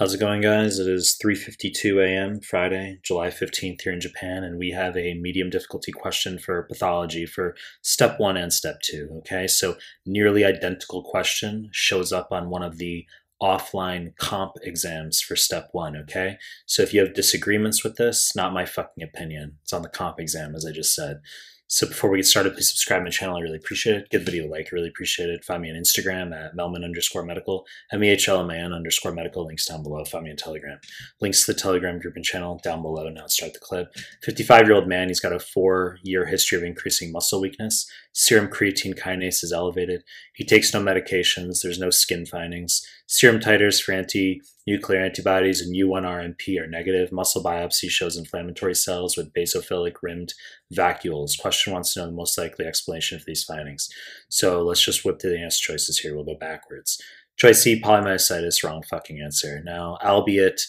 How's it going, guys? It is 3:52 a.m. Friday, July 15th here in Japan, and we have a medium difficulty question for pathology for step one and step two. Okay, so nearly identical question shows up on one of the offline comp exams for step one. Okay, so if you have disagreements with this, not my fucking opinion. It's on the comp exam, as I just said. So before we get started, please subscribe to my channel. I really appreciate it. Give the video a like. I really appreciate it. Find me on Instagram at mehlman underscore medical, M-E-H-L-M-A-N underscore medical. Links down below. Find me on Telegram. Links to the Telegram group and channel down below. Now let's start the clip. 55-year-old man. He's got a four-year history of increasing muscle weakness. Serum creatine kinase is elevated. He takes no medications. There's no skin findings. Serum titers for anti-nuclear antibodies and U1RNP are negative. Muscle biopsy shows inflammatory cells with basophilic rimmed vacuoles. Question wants to know the most likely explanation for these findings. So let's just whip through the answer choices here. We'll go backwards. Choice C, polymyositis, wrong fucking answer. Now, albeit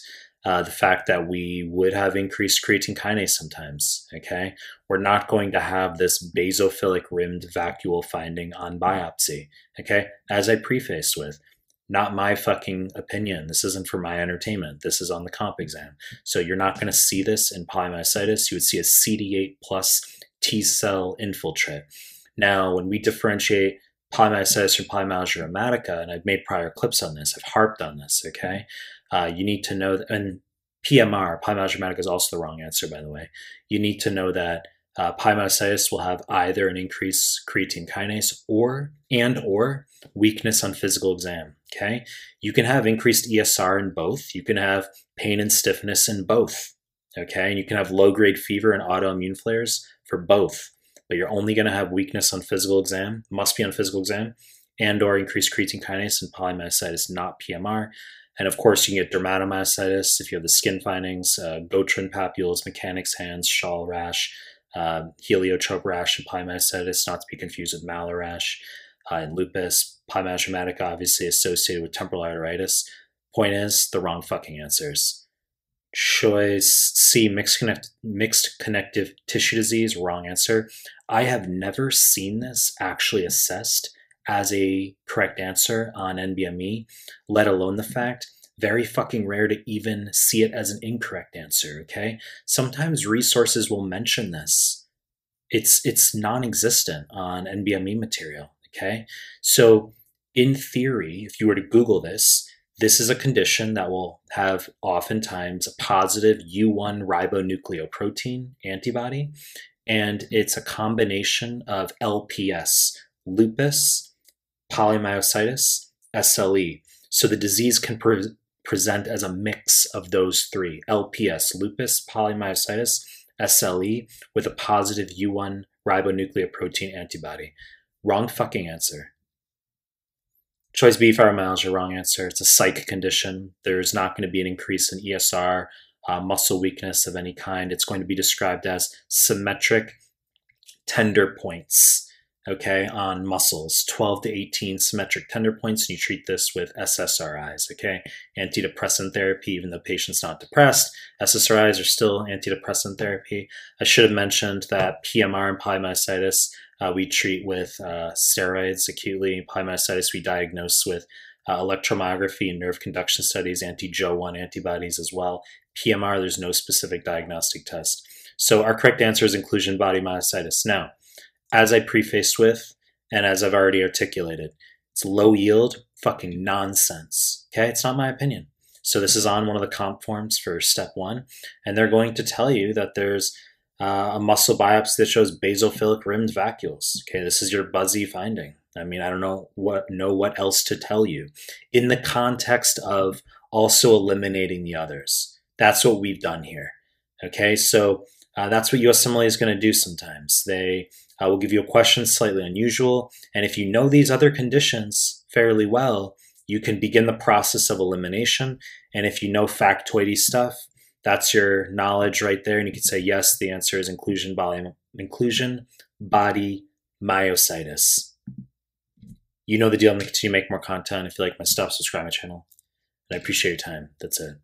uh, the fact that we would have increased creatine kinase sometimes. Okay, we're not going to have this basophilic rimmed vacuole finding on biopsy. Okay, as I prefaced with, not my fucking opinion. This isn't for my entertainment. This is on the comp exam. So you're not going to see this in polymyositis. You would see a CD8 plus T cell infiltrate. Now, when we differentiate polymyositis from polymyalgia rheumatica, and I've made prior clips on this, I've harped on this, okay? Uh, you need to know, that, and PMR, polymyalgia rheumatica is also the wrong answer, by the way. You need to know that uh, will have either an increased creatine kinase or and or weakness on physical exam. Okay, you can have increased ESR in both. You can have pain and stiffness in both. Okay, and you can have low grade fever and autoimmune flares for both. But you're only going to have weakness on physical exam. Must be on physical exam, and or increased creatine kinase and polymyositis, not PMR. And of course, you can get dermatomyositis if you have the skin findings, uh, Gottron papules, mechanics hands, shawl rash, uh, heliotrope rash, and polymyositis, not to be confused with Malar rash. Uh, and lupus, polymyalgia rheumatica, obviously associated with temporal arteritis. Point is, the wrong fucking answers. Choice C, mixed, connect, mixed connective tissue disease, wrong answer. I have never seen this actually assessed as a correct answer on NBME, let alone the fact very fucking rare to even see it as an incorrect answer, okay? Sometimes resources will mention this. It's it's non-existent on NBME material, okay? So in theory, if you were to Google this, this is a condition that will have oftentimes a positive U1 ribonucleoprotein antibody, and it's a combination of LPS, lupus, polymyositis, SLE. So the disease can pre present as a mix of those three LPS, lupus, polymyositis, SLE, with a positive U1 ribonucleoprotein antibody. Wrong fucking answer. Choice B, fibromyalgia, wrong answer. It's a psych condition. There's not going to be an increase in ESR, uh, muscle weakness of any kind. It's going to be described as symmetric tender points okay, on muscles, 12 to 18 symmetric tender points, and you treat this with SSRIs, okay? Antidepressant therapy, even though patient's not depressed, SSRIs are still antidepressant therapy. I should have mentioned that PMR and polymyositis uh, we treat with uh, steroids acutely. Polymyositis we diagnose with uh, electromyography and nerve conduction studies, anti-Jo1 antibodies as well. PMR, there's no specific diagnostic test. So our correct answer is inclusion body myositis. Now, as I prefaced with, and as I've already articulated, it's low yield fucking nonsense. Okay, it's not my opinion. So this is on one of the comp forms for step one, and they're going to tell you that there's uh, a muscle biopsy that shows basophilic rimmed vacuoles. Okay, this is your buzzy finding. I mean, I don't know what know what else to tell you in the context of also eliminating the others. That's what we've done here. Okay, so uh, that's what USMLE is going to do sometimes. They uh, will give you a question slightly unusual, and if you know these other conditions fairly well, you can begin the process of elimination. And if you know factoidy stuff, that's your knowledge right there, and you can say yes. The answer is inclusion body, inclusion body myositis. You know the deal. I'm going to continue to make more content. If you like my stuff, subscribe my channel. And I appreciate your time. That's it.